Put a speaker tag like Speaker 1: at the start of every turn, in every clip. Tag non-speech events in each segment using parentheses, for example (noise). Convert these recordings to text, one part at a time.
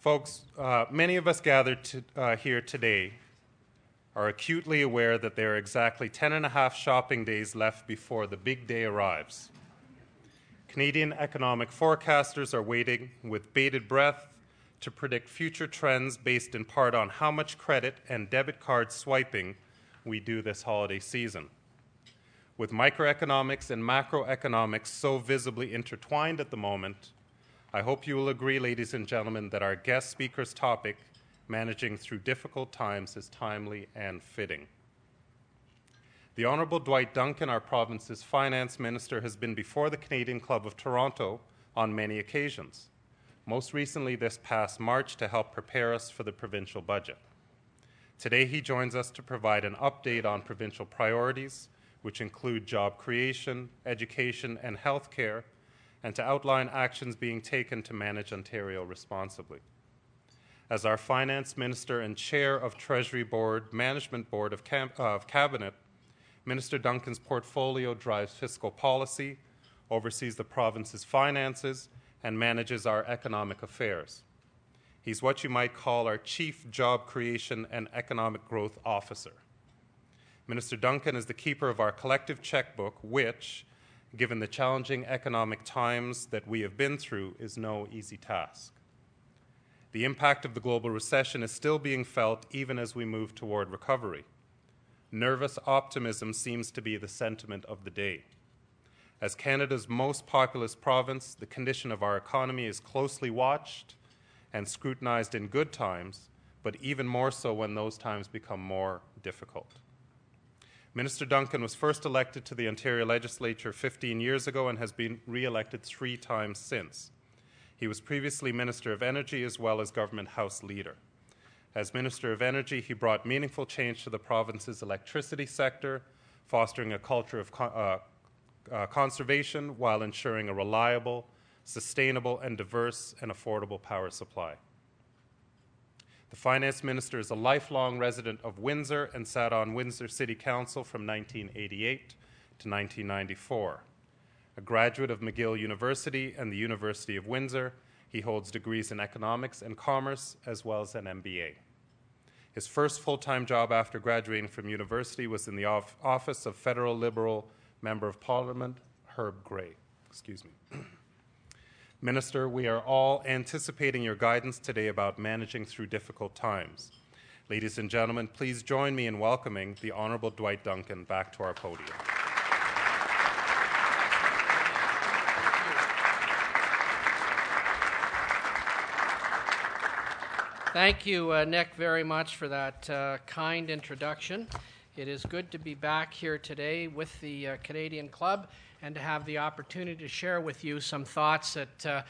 Speaker 1: Folks, uh, many of us gathered to, uh, here today are acutely aware that there are exactly 10 and a half shopping days left before the big day arrives. Canadian economic forecasters are waiting with bated breath to predict future trends based in part on how much credit and debit card swiping we do this holiday season. With microeconomics and macroeconomics so visibly intertwined at the moment, I hope you will agree, ladies and gentlemen, that our guest speaker's topic, managing through difficult times, is timely and fitting. The Honourable Dwight Duncan, our province's finance minister, has been before the Canadian Club of Toronto on many occasions, most recently this past March to help prepare us for the provincial budget. Today, he joins us to provide an update on provincial priorities which include job creation, education, and health care, and to outline actions being taken to manage Ontario responsibly. As our Finance Minister and Chair of Treasury Board, Management Board of, Cam- of Cabinet, Minister Duncan's portfolio drives fiscal policy, oversees the province's finances, and manages our economic affairs. He's what you might call our Chief Job Creation and Economic Growth Officer. Minister Duncan is the keeper of our collective checkbook, which, given the challenging economic times that we have been through, is no easy task. The impact of the global recession is still being felt even as we move toward recovery. Nervous optimism seems to be the sentiment of the day. As Canada's most populous province, the condition of our economy is closely watched and scrutinized in good times, but even more so when those times become more difficult. Minister Duncan was first elected to the Ontario Legislature 15 years ago and has been re elected three times since. He was previously Minister of Energy as well as Government House Leader. As Minister of Energy, he brought meaningful change to the province's electricity sector, fostering a culture of uh, uh, conservation while ensuring a reliable, sustainable, and diverse and affordable power supply. The finance minister is a lifelong resident of Windsor and sat on Windsor City Council from 1988 to 1994. A graduate of McGill University and the University of Windsor, he holds degrees in economics and commerce as well as an MBA. His first full time job after graduating from university was in the office of Federal Liberal Member of Parliament Herb Gray. Excuse me. (clears throat) Minister, we are all anticipating your guidance today about managing through difficult times. Ladies and gentlemen, please join me in welcoming the Honourable Dwight Duncan back to our podium.
Speaker 2: Thank you, uh, Nick, very much for that uh, kind introduction. It is good to be back here today with the uh, Canadian Club and to have the opportunity to share with you some thoughts that uh,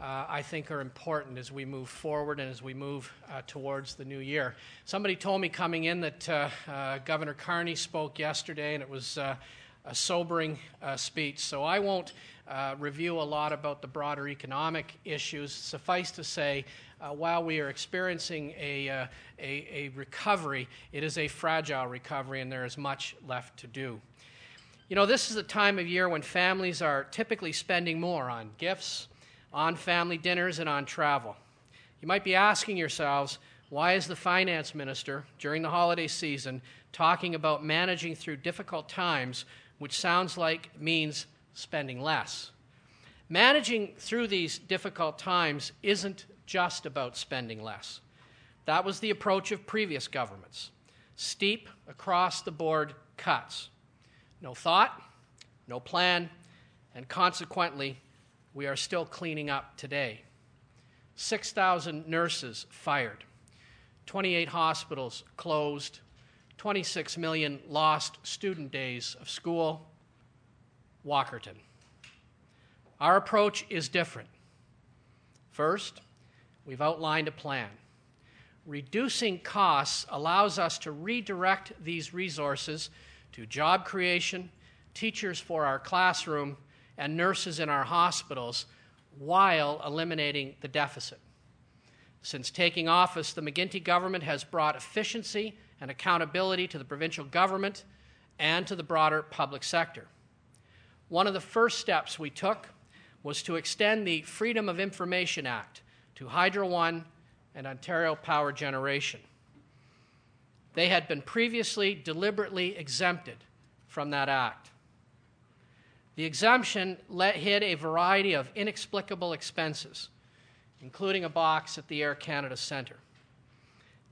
Speaker 2: uh, I think are important as we move forward and as we move uh, towards the new year. Somebody told me coming in that uh, uh, Governor Carney spoke yesterday, and it was a sobering speech. So I won't Uh, review a lot about the broader economic issues. Suffice to say, uh, while we are experiencing a, uh, a, a recovery, it is a fragile recovery, and there is much left to do. You know, this is the time of year when families are typically spending more on gifts, on family dinners, and on travel. You might be asking yourselves, why is the finance minister during the holiday season talking about managing through difficult times, which sounds like means spending less? Managing through these difficult times isn't just about spending less. That was the approach of previous governments steep, across the board cuts. No thought, no plan, and consequently, we are still cleaning up today. 6,000 nurses fired, 28 hospitals closed, 26 million lost student days of school. Walkerton. Our approach is different. First, we've outlined a plan. Reducing costs allows us to redirect these resources to job creation, teachers for our classroom, and nurses in our hospitals while eliminating the deficit. Since taking office, the McGuinty government has brought efficiency and accountability to the provincial government and to the broader public sector. One of the first steps we took was to extend the Freedom of Information Act to Hydro One and Ontario Power Generation. They had been previously deliberately exempted from that act. The exemption let, hid a variety of inexplicable expenses, including a box at the Air Canada Centre.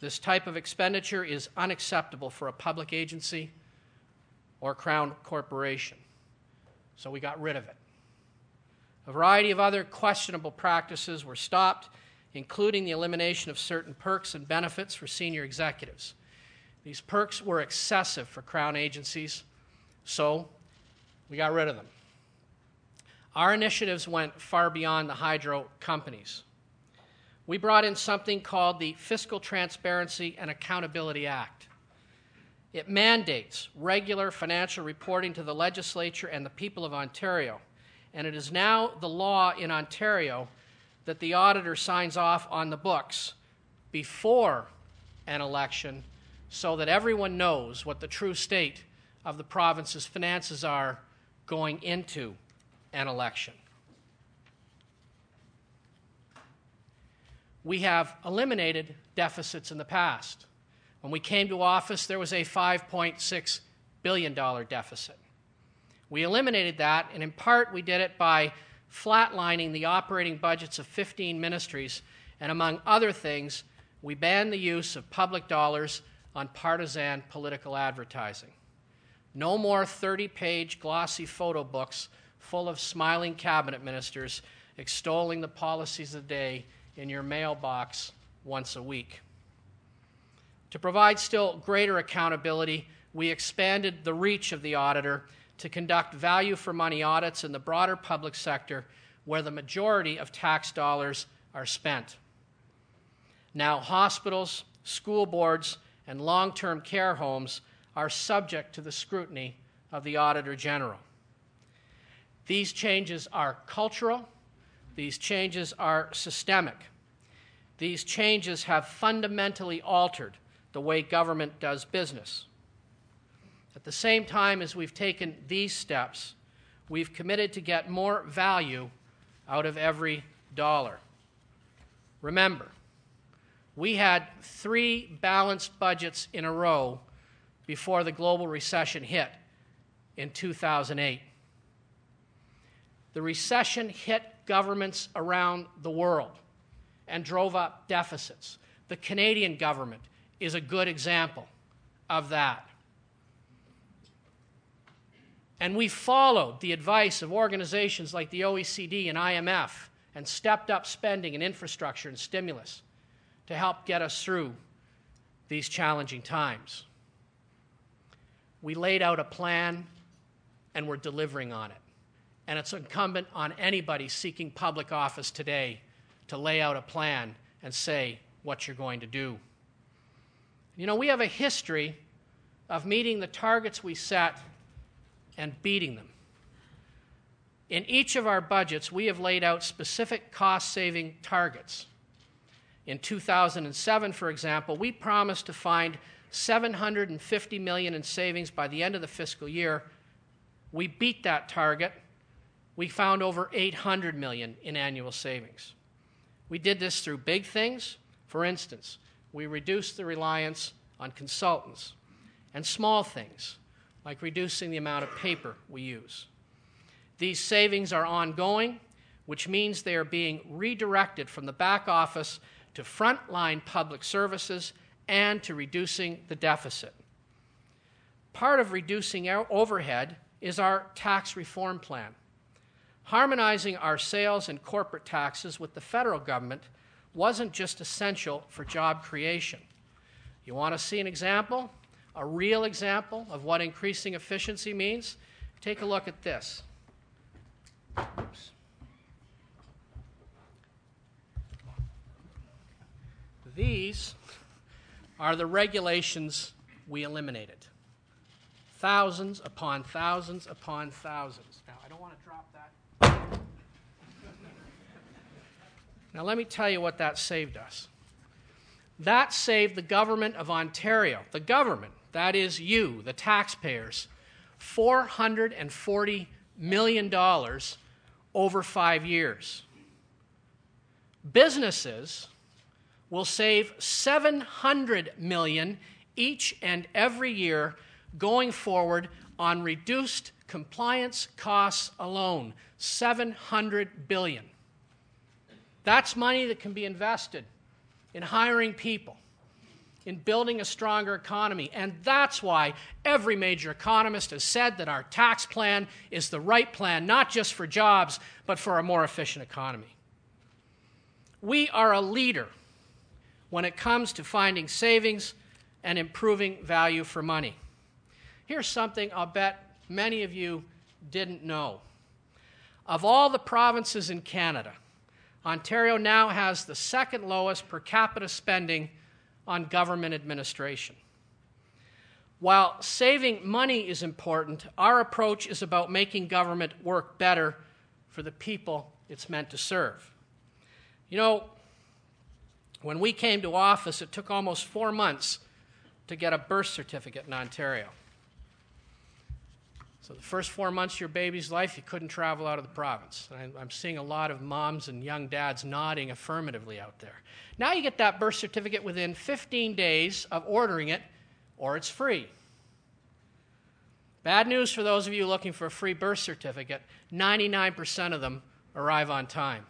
Speaker 2: This type of expenditure is unacceptable for a public agency or Crown corporation, so we got rid of it. A variety of other questionable practices were stopped, including the elimination of certain perks and benefits for senior executives. These perks were excessive for Crown agencies, so we got rid of them. Our initiatives went far beyond the hydro companies. We brought in something called the Fiscal Transparency and Accountability Act. It mandates regular financial reporting to the legislature and the people of Ontario, and it is now the law in Ontario that the auditor signs off on the books before an election so that everyone knows what the true state of the province's finances are going into an election. We have eliminated deficits in the past. When we came to office, there was a $5.6 billion deficit. We eliminated that, and in part, we did it by flatlining the operating budgets of 15 ministries, and among other things, we banned the use of public dollars on partisan political advertising. No more 30 page glossy photo books full of smiling cabinet ministers extolling the policies of the day in your mailbox once a week. To provide still greater accountability, we expanded the reach of the auditor to conduct value for money audits in the broader public sector where the majority of tax dollars are spent. Now, hospitals, school boards, and long term care homes are subject to the scrutiny of the Auditor General. These changes are cultural, these changes are systemic. These changes have fundamentally altered the way government does business. At the same time as we've taken these steps, we've committed to get more value out of every dollar. Remember, we had three balanced budgets in a row before the global recession hit in 2008. The recession hit governments around the world and drove up deficits. The Canadian government is a good example of that. And we followed the advice of organizations like the OECD and IMF and stepped up spending in infrastructure and stimulus to help get us through these challenging times. We laid out a plan and we're delivering on it. And it's incumbent on anybody seeking public office today to lay out a plan and say what you're going to do. You know, we have a history of meeting the targets we set and beating them. In each of our budgets, we have laid out specific cost saving targets. In 2007, for example, we promised to find 750 million in savings by the end of the fiscal year. We beat that target. We found over 800 million in annual savings. We did this through big things. For instance, we reduce the reliance on consultants, and small things like reducing the amount of paper we use. These savings are ongoing, which means they are being redirected from the back office to frontline public services and to reducing the deficit. Part of reducing our overhead is our tax reform plan. Harmonizing our sales and corporate taxes with the federal government wasn't just essential for job creation. You want to see an example? A real example of what increasing efficiency means? Take a look at this. Oops. These are the regulations we eliminated. Thousands upon thousands upon thousands. Now, I don't want to drop that. Now, let me tell you what that saved us. That saved the government of Ontario, the government, that is you, the taxpayers, $440 million over five years. Businesses will save 700 million each and every year going forward on reduced compliance costs alone 700 billion that's money that can be invested in hiring people in building a stronger economy and that's why every major economist has said that our tax plan is the right plan not just for jobs but for a more efficient economy we are a leader when it comes to finding savings and improving value for money. Here's something I'll bet many of you didn't know. Of all the provinces in Canada, Ontario now has the second lowest per capita spending on government administration. While saving money is important, our approach is about making government work better for the people it's meant to serve. You know, when we came to office, it took almost four months to get a birth certificate in Ontario. So, the first four months of your baby's life, you couldn't travel out of the province. I'm seeing a lot of moms and young dads nodding affirmatively out there. Now you get that birth certificate within 15 days of ordering it, or it's free. Bad news for those of you looking for a free birth certificate 99% of them arrive on time.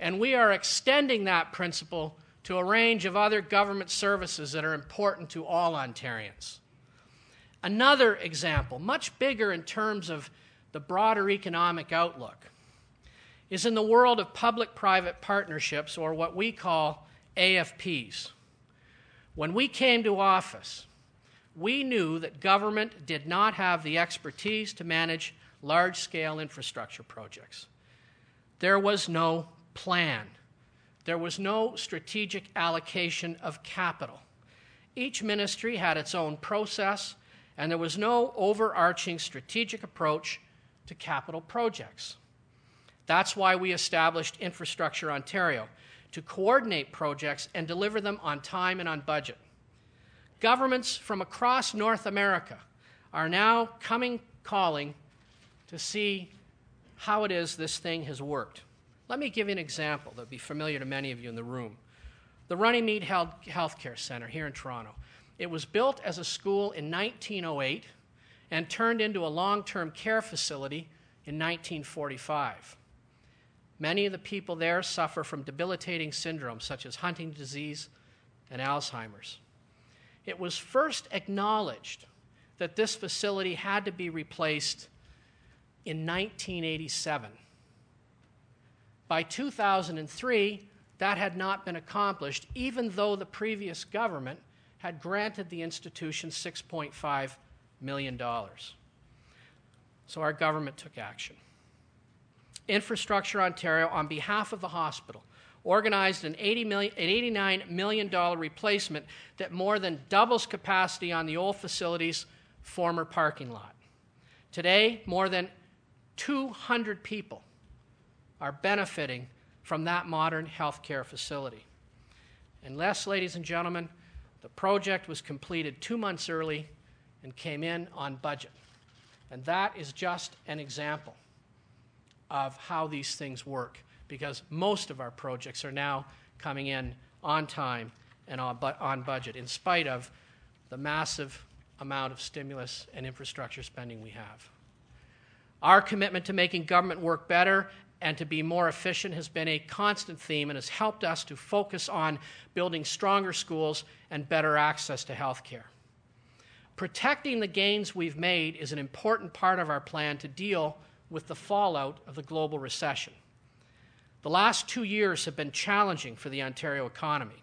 Speaker 2: And we are extending that principle to a range of other government services that are important to all Ontarians. Another example, much bigger in terms of the broader economic outlook, is in the world of public private partnerships, or what we call AFPs. When we came to office, we knew that government did not have the expertise to manage large scale infrastructure projects. There was no plan. There was no strategic allocation of capital. Each ministry had its own process, and there was no overarching strategic approach to capital projects. That's why we established Infrastructure Ontario to coordinate projects and deliver them on time and on budget. Governments from across North America are now coming calling to see how it is this thing has worked. Let me give you an example that will be familiar to many of you in the room. The Runnymede Health Care Center here in Toronto. It was built as a school in 1908 and turned into a long term care facility in 1945. Many of the people there suffer from debilitating syndromes such as Huntington's disease and Alzheimer's. It was first acknowledged that this facility had to be replaced in 1987. By 2003, that had not been accomplished, even though the previous government had granted the institution $6.5 million. So our government took action. Infrastructure Ontario, on behalf of the hospital, organized an, 80 million, an $89 million replacement that more than doubles capacity on the old facility's former parking lot. Today, more than 200 people are benefiting from that modern healthcare facility. And Unless, ladies and gentlemen, the project was completed two months early and came in on budget. And that is just an example of how these things work because most of our projects are now coming in on time and on, bu- on budget, in spite of the massive amount of stimulus and infrastructure spending we have. Our commitment to making government work better and to be more efficient has been a constant theme and has helped us to focus on building stronger schools and better access to health care. Protecting the gains we've made is an important part of our plan to deal with the fallout of the global recession. The last two years have been challenging for the Ontario economy.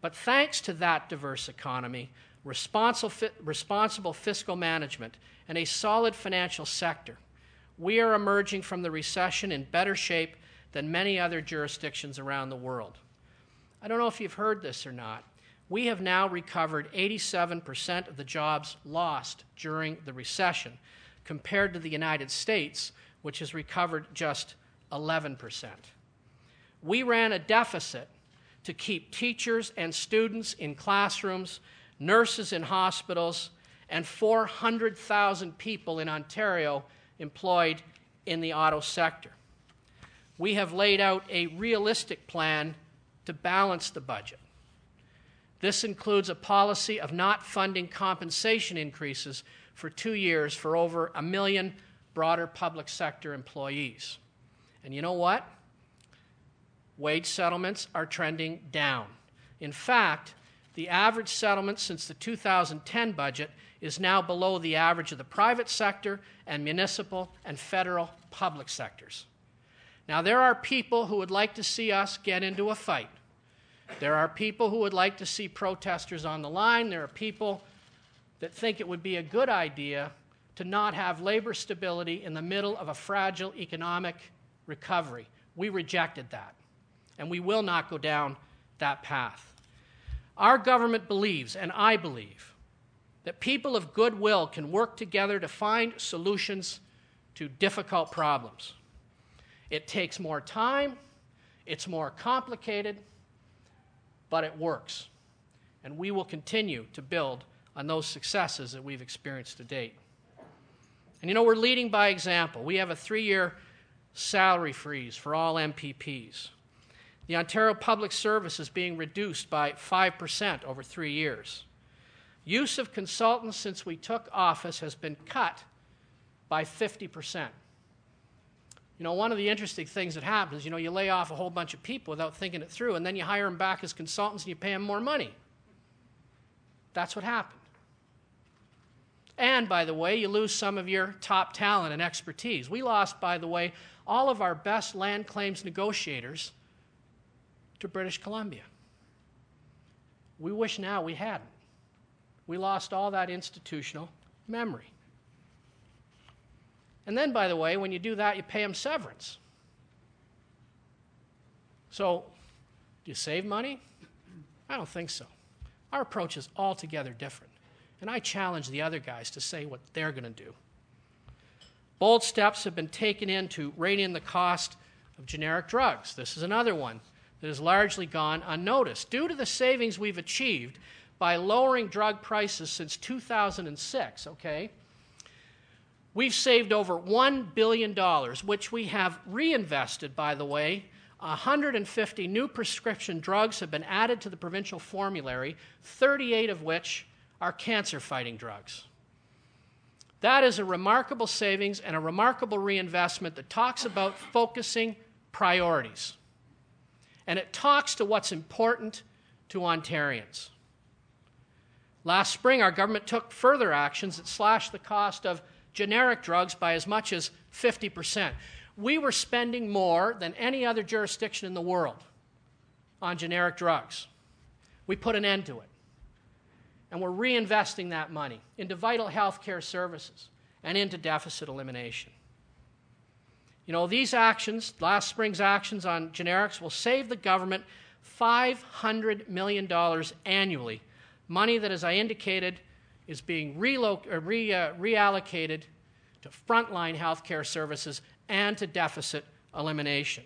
Speaker 2: But thanks to that diverse economy, responsible, fiscal management, and a solid financial sector, we are emerging from the recession in better shape than many other jurisdictions around the world. I don't know if you've heard this or not. We have now recovered 87% of the jobs lost during the recession, compared to the United States, which has recovered just 11%. We ran a deficit to keep teachers and students in classrooms, nurses in hospitals, and 400,000 people in Ontario employed in the auto sector. We have laid out a realistic plan to balance the budget. This includes a policy of not funding compensation increases for two years for over a million broader public sector employees. And you know what? Wage settlements are trending down. In fact, the average settlement since the 2010 budget is now below the average of the private sector and municipal and federal public sectors. Now, there are people who would like to see us get into a fight. There are people who would like to see protesters on the line. There are people that think it would be a good idea to not have labor stability in the middle of a fragile economic recovery. We rejected that, and we will not go down that path. Our government believes, and I believe, that people of goodwill can work together to find solutions to difficult problems. It takes more time, it's more complicated, but it works. And we will continue to build on those successes that we've experienced to date. And you know, we're leading by example. We have a three year salary freeze for all MPPs. The Ontario Public Service is being reduced by 5% over three years. Use of consultants since we took office has been cut by 50%. You know, one of the interesting things that happens, you know, you lay off a whole bunch of people without thinking it through, and then you hire them back as consultants and you pay them more money. That's what happened. And by the way, you lose some of your top talent and expertise. We lost, by the way, all of our best land claims negotiators to British Columbia. We wish now we hadn't. We lost all that institutional memory. And then, by the way, when you do that, you pay them severance. So, do you save money? I don't think so. Our approach is altogether different. And I challenge the other guys to say what they're going to do. Bold steps have been taken in to rein in the cost of generic drugs. This is another one that has largely gone unnoticed. Due to the savings we've achieved by lowering drug prices since 2006, okay, We've saved over $1 billion, which we have reinvested, by the way. 150 new prescription drugs have been added to the provincial formulary, 38 of which are cancer fighting drugs. That is a remarkable savings and a remarkable reinvestment that talks about focusing priorities. And it talks to what's important to Ontarians. Last spring, our government took further actions that slashed the cost of generic drugs by as much as 50%. We were spending more than any other jurisdiction in the world on generic drugs. We put an end to it. And we're reinvesting that money into vital health care services and into deficit elimination. You know, these actions, last spring's actions on generics, will save the government $500 million annually. Money that, as I indicated, is being uh, re, uh, reallocated to frontline healthcare services and to deficit elimination.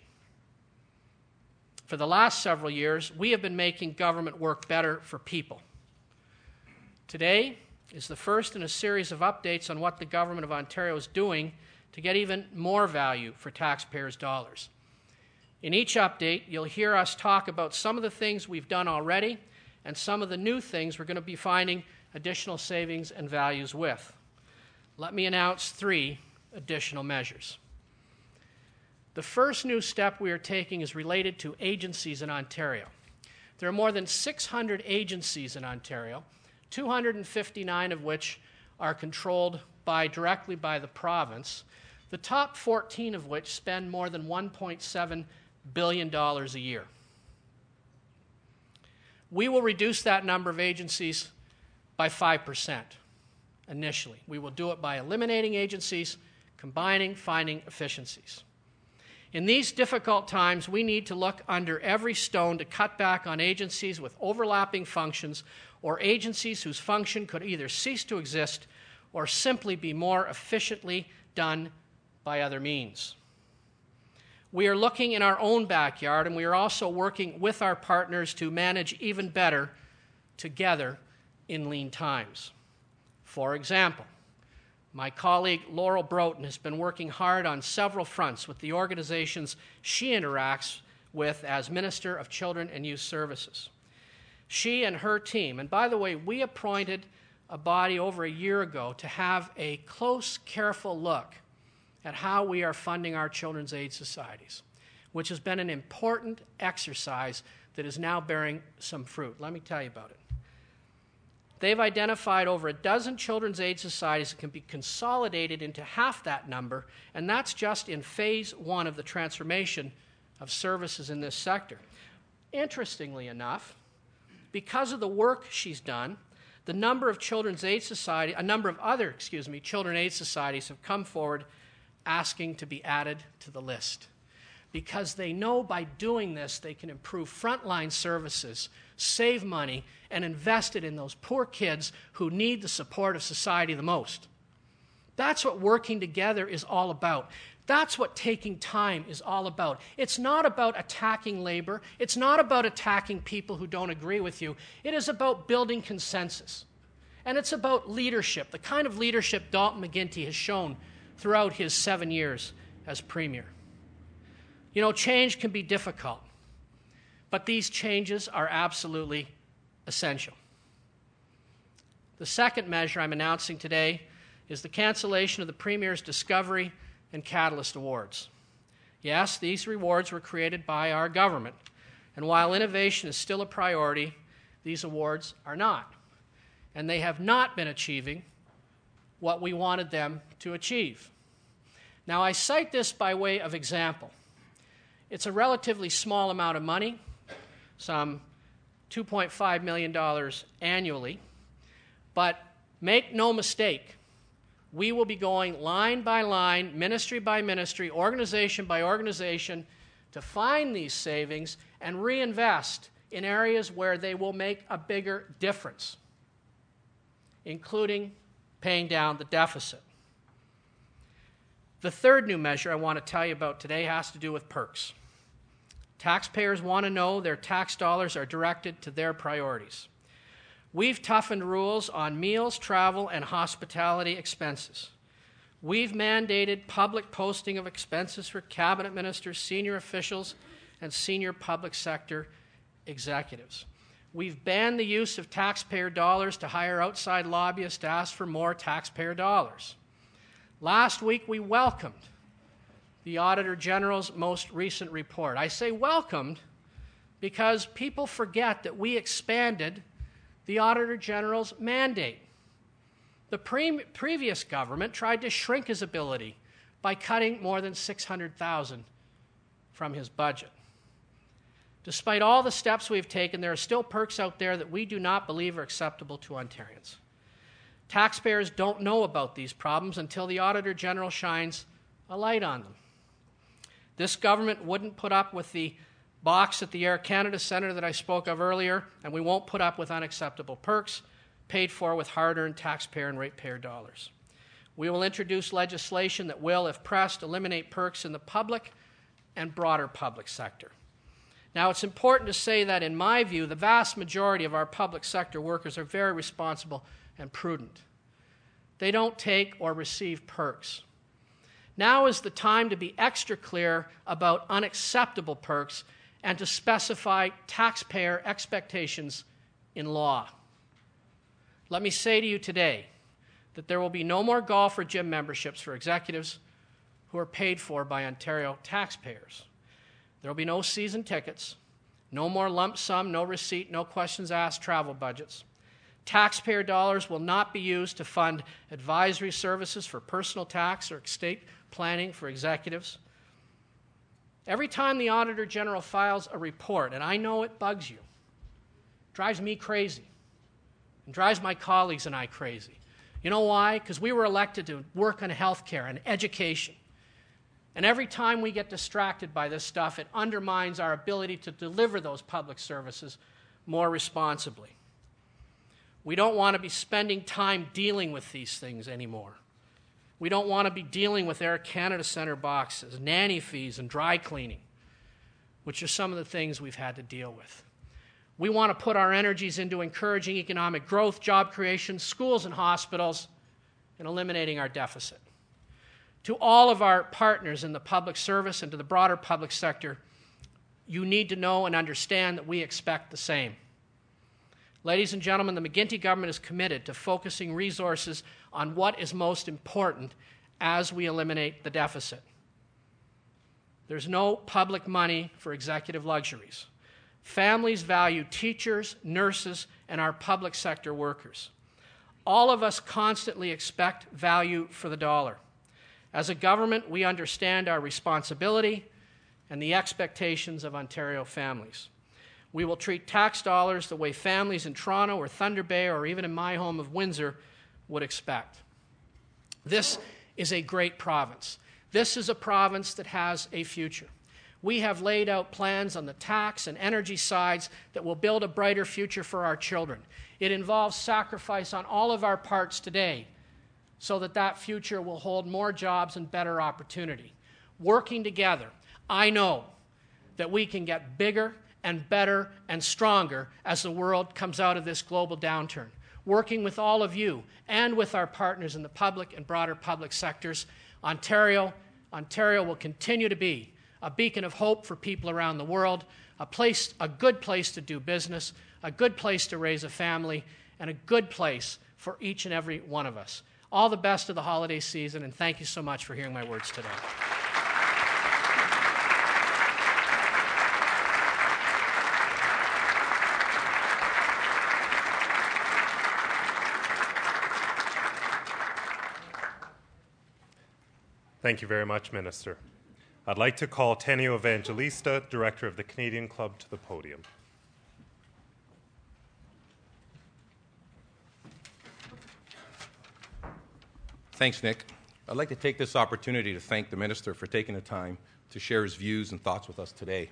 Speaker 2: For the last several years, we have been making government work better for people. Today is the first in a series of updates on what the Government of Ontario is doing to get even more value for taxpayers' dollars. In each update, you'll hear us talk about some of the things we've done already and some of the new things we're going to be finding additional savings and values with. Let me announce three additional measures. The first new step we are taking is related to agencies in Ontario. There are more than 600 agencies in Ontario, 259 of which are controlled by, directly by the province, the top 14 of which spend more than $1.7 billion a year. We will reduce that number of agencies by 5% initially. We will do it by eliminating agencies, combining, finding efficiencies. In these difficult times, we need to look under every stone to cut back on agencies with overlapping functions or agencies whose function could either cease to exist or simply be more efficiently done by other means. We are looking in our own backyard and we are also working with our partners to manage even better together in lean times. For example, my colleague Laurel Broten has been working hard on several fronts with the organizations she interacts with as Minister of Children and Youth Services. She and her team, and by the way, we appointed a body over a year ago to have a close, careful look at how we are funding our children's aid societies, which has been an important exercise that is now bearing some fruit. Let me tell you about it. They've identified over a dozen children's aid societies that can be consolidated into half that number, and that's just in phase one of the transformation of services in this sector. Interestingly enough, because of the work she's done, the number of children's aid society, a number of other, excuse me, children aid societies have come forward asking to be added to the list because they know by doing this they can improve frontline services, save money, and invest it in those poor kids who need the support of society the most. That's what working together is all about. That's what taking time is all about. It's not about attacking labor. It's not about attacking people who don't agree with you. It is about building consensus. And it's about leadership, the kind of leadership Dalton McGuinty has shown throughout his seven years as Premier. You know, change can be difficult, but these changes are absolutely essential. The second measure I'm announcing today is the cancellation of the Premier's Discovery and Catalyst Awards. Yes, these rewards were created by our government, and while innovation is still a priority, these awards are not. And they have not been achieving what we wanted them to achieve. Now, I cite this by way of example. It's a relatively small amount of money, some $2.5 million annually, but make no mistake, we will be going line by line, ministry by ministry, organization by organization to find these savings and reinvest in areas where they will make a bigger difference, including paying down the deficit. The third new measure I want to tell you about today has to do with perks. Taxpayers want to know their tax dollars are directed to their priorities. We've toughened rules on meals, travel, and hospitality expenses. We've mandated public posting of expenses for cabinet ministers, senior officials, and senior public sector executives. We've banned the use of taxpayer dollars to hire outside lobbyists to ask for more taxpayer dollars. Last week, we welcomed the Auditor General's most recent report. I say welcomed because people forget that we expanded the Auditor General's mandate. The pre- previous government tried to shrink his ability by cutting more than 600,000 from his budget. Despite all the steps we've taken, there are still perks out there that we do not believe are acceptable to Ontarians. Taxpayers don't know about these problems until the Auditor General shines a light on them. This government wouldn't put up with the box at the Air Canada Centre that I spoke of earlier, and we won't put up with unacceptable perks paid for with hard earned taxpayer and ratepayer dollars. We will introduce legislation that will, if pressed, eliminate perks in the public and broader public sector. Now, it's important to say that, in my view, the vast majority of our public sector workers are very responsible and prudent. They don't take or receive perks. Now is the time to be extra clear about unacceptable perks and to specify taxpayer expectations in law. Let me say to you today that there will be no more golf or gym memberships for executives who are paid for by Ontario taxpayers. There will be no season tickets, no more lump sum, no receipt, no questions asked travel budgets. Taxpayer dollars will not be used to fund advisory services for personal tax or estate planning for executives. Every time the Auditor General files a report, and I know it bugs you, drives me crazy, and drives my colleagues and I crazy. You know why? Because we were elected to work on health care and education. And every time we get distracted by this stuff, it undermines our ability to deliver those public services more responsibly. We don't want to be spending time dealing with these things anymore. We don't want to be dealing with Air Canada Centre boxes, nanny fees, and dry cleaning, which are some of the things we've had to deal with. We want to put our energies into encouraging economic growth, job creation, schools and hospitals, and eliminating our deficit. To all of our partners in the public service and to the broader public sector, you need to know and understand that we expect the same. Ladies and gentlemen, the McGuinty government is committed to focusing resources on what is most important as we eliminate the deficit. There's no public money for executive luxuries. Families value teachers, nurses, and our public sector workers. All of us constantly expect value for the dollar. As a government, we understand our responsibility and the expectations of Ontario families. We will treat tax dollars the way families in Toronto or Thunder Bay or even in my home of Windsor would expect. This is a great province. This is a province that has a future. We have laid out plans on the tax and energy sides that will build a brighter future for our children. It involves sacrifice on all of our parts today so that that future will hold more jobs and better opportunity. Working together, I know that we can get bigger and better and stronger as the world comes out of this global downturn. Working with all of you and with our partners in the public and broader public sectors, Ontario, Ontario will continue to be a beacon of hope for people around the world, a place, a good place to do business, a good place to raise a family, and a good place for each and every one of us. All the best of the holiday season, and thank you so much for hearing my words today.
Speaker 1: Thank you very much, Minister. I'd like to call Tenio Evangelista, Director of the Canadian Club, to the podium.
Speaker 3: Thanks, Nick. I'd like to take this opportunity to thank the Minister for taking the time to share his views and thoughts with us today.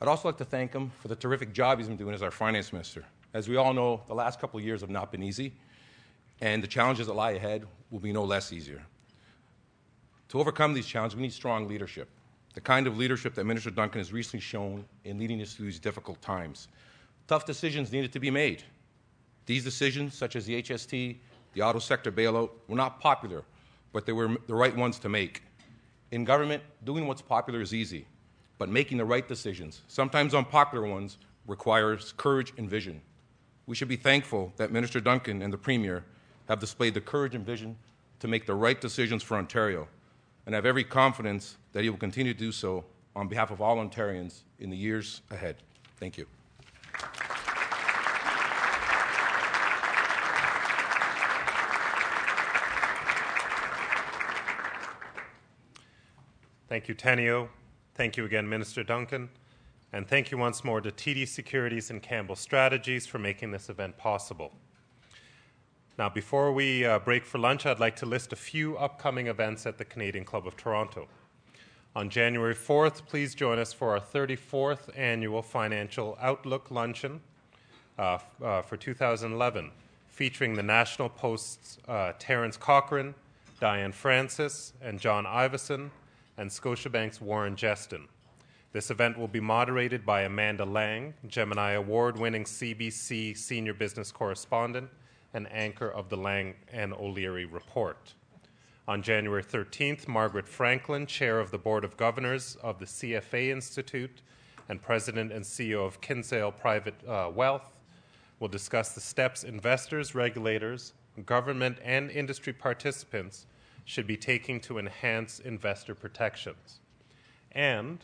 Speaker 3: I'd also like to thank him for the terrific job he's been doing as our Finance Minister. As we all know, the last couple of years have not been easy, and the challenges that lie ahead will be no less easier. To overcome these challenges, we need strong leadership, the kind of leadership that Minister Duncan has recently shown in leading us through these difficult times. Tough decisions needed to be made. These decisions, such as the HST, the auto sector bailout, were not popular, but they were the right ones to make. In government, doing what's popular is easy, but making the right decisions, sometimes unpopular ones, requires courage and vision. We should be thankful that Minister Duncan and the Premier have displayed the courage and vision to make the right decisions for Ontario and I have every confidence that he will continue to do so on behalf of all Ontarians in the years ahead. Thank you.
Speaker 1: Thank you, Tenio. Thank you again, Minister Duncan. And thank you once more to TD Securities and Campbell Strategies for making this event possible. Now, before we uh, break for lunch, I'd like to list a few upcoming events at the Canadian Club of Toronto. On January 4th, please join us for our 34th annual Financial Outlook Luncheon uh, uh, for 2011, featuring the National Post's uh, Terence Corcoran, Diane Francis, and John Ivison, and Scotiabank's Warren Jestin. This event will be moderated by Amanda Lang, Gemini Award winning CBC Senior Business Correspondent and anchor of the Lang and O'Leary report. On January 13th, Margaret Franklin, chair of the Board of Governors of the CFA Institute and president and CEO of Kinsale Private uh, Wealth, will discuss the steps investors, regulators, government, and industry participants should be taking to enhance investor protections. And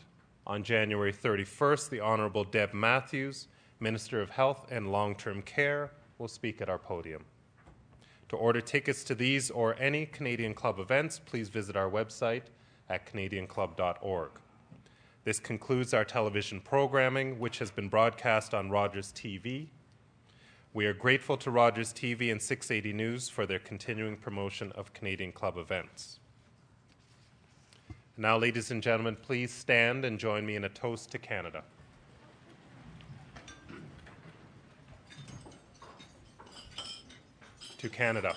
Speaker 1: on January 31st, the Honorable Deb Matthews, Minister of Health and Long Term Care, will speak at our podium. To order tickets to these or any Canadian Club events, please visit our website at canadianclub.org. This concludes our television programming, which has been broadcast on Rogers TV. We are grateful to Rogers TV and 680 News for their continuing promotion of Canadian Club events. Now, ladies and gentlemen, please stand and join me in a toast to Canada. To Canada.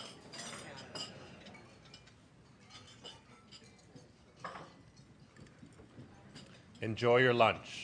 Speaker 1: Enjoy your lunch.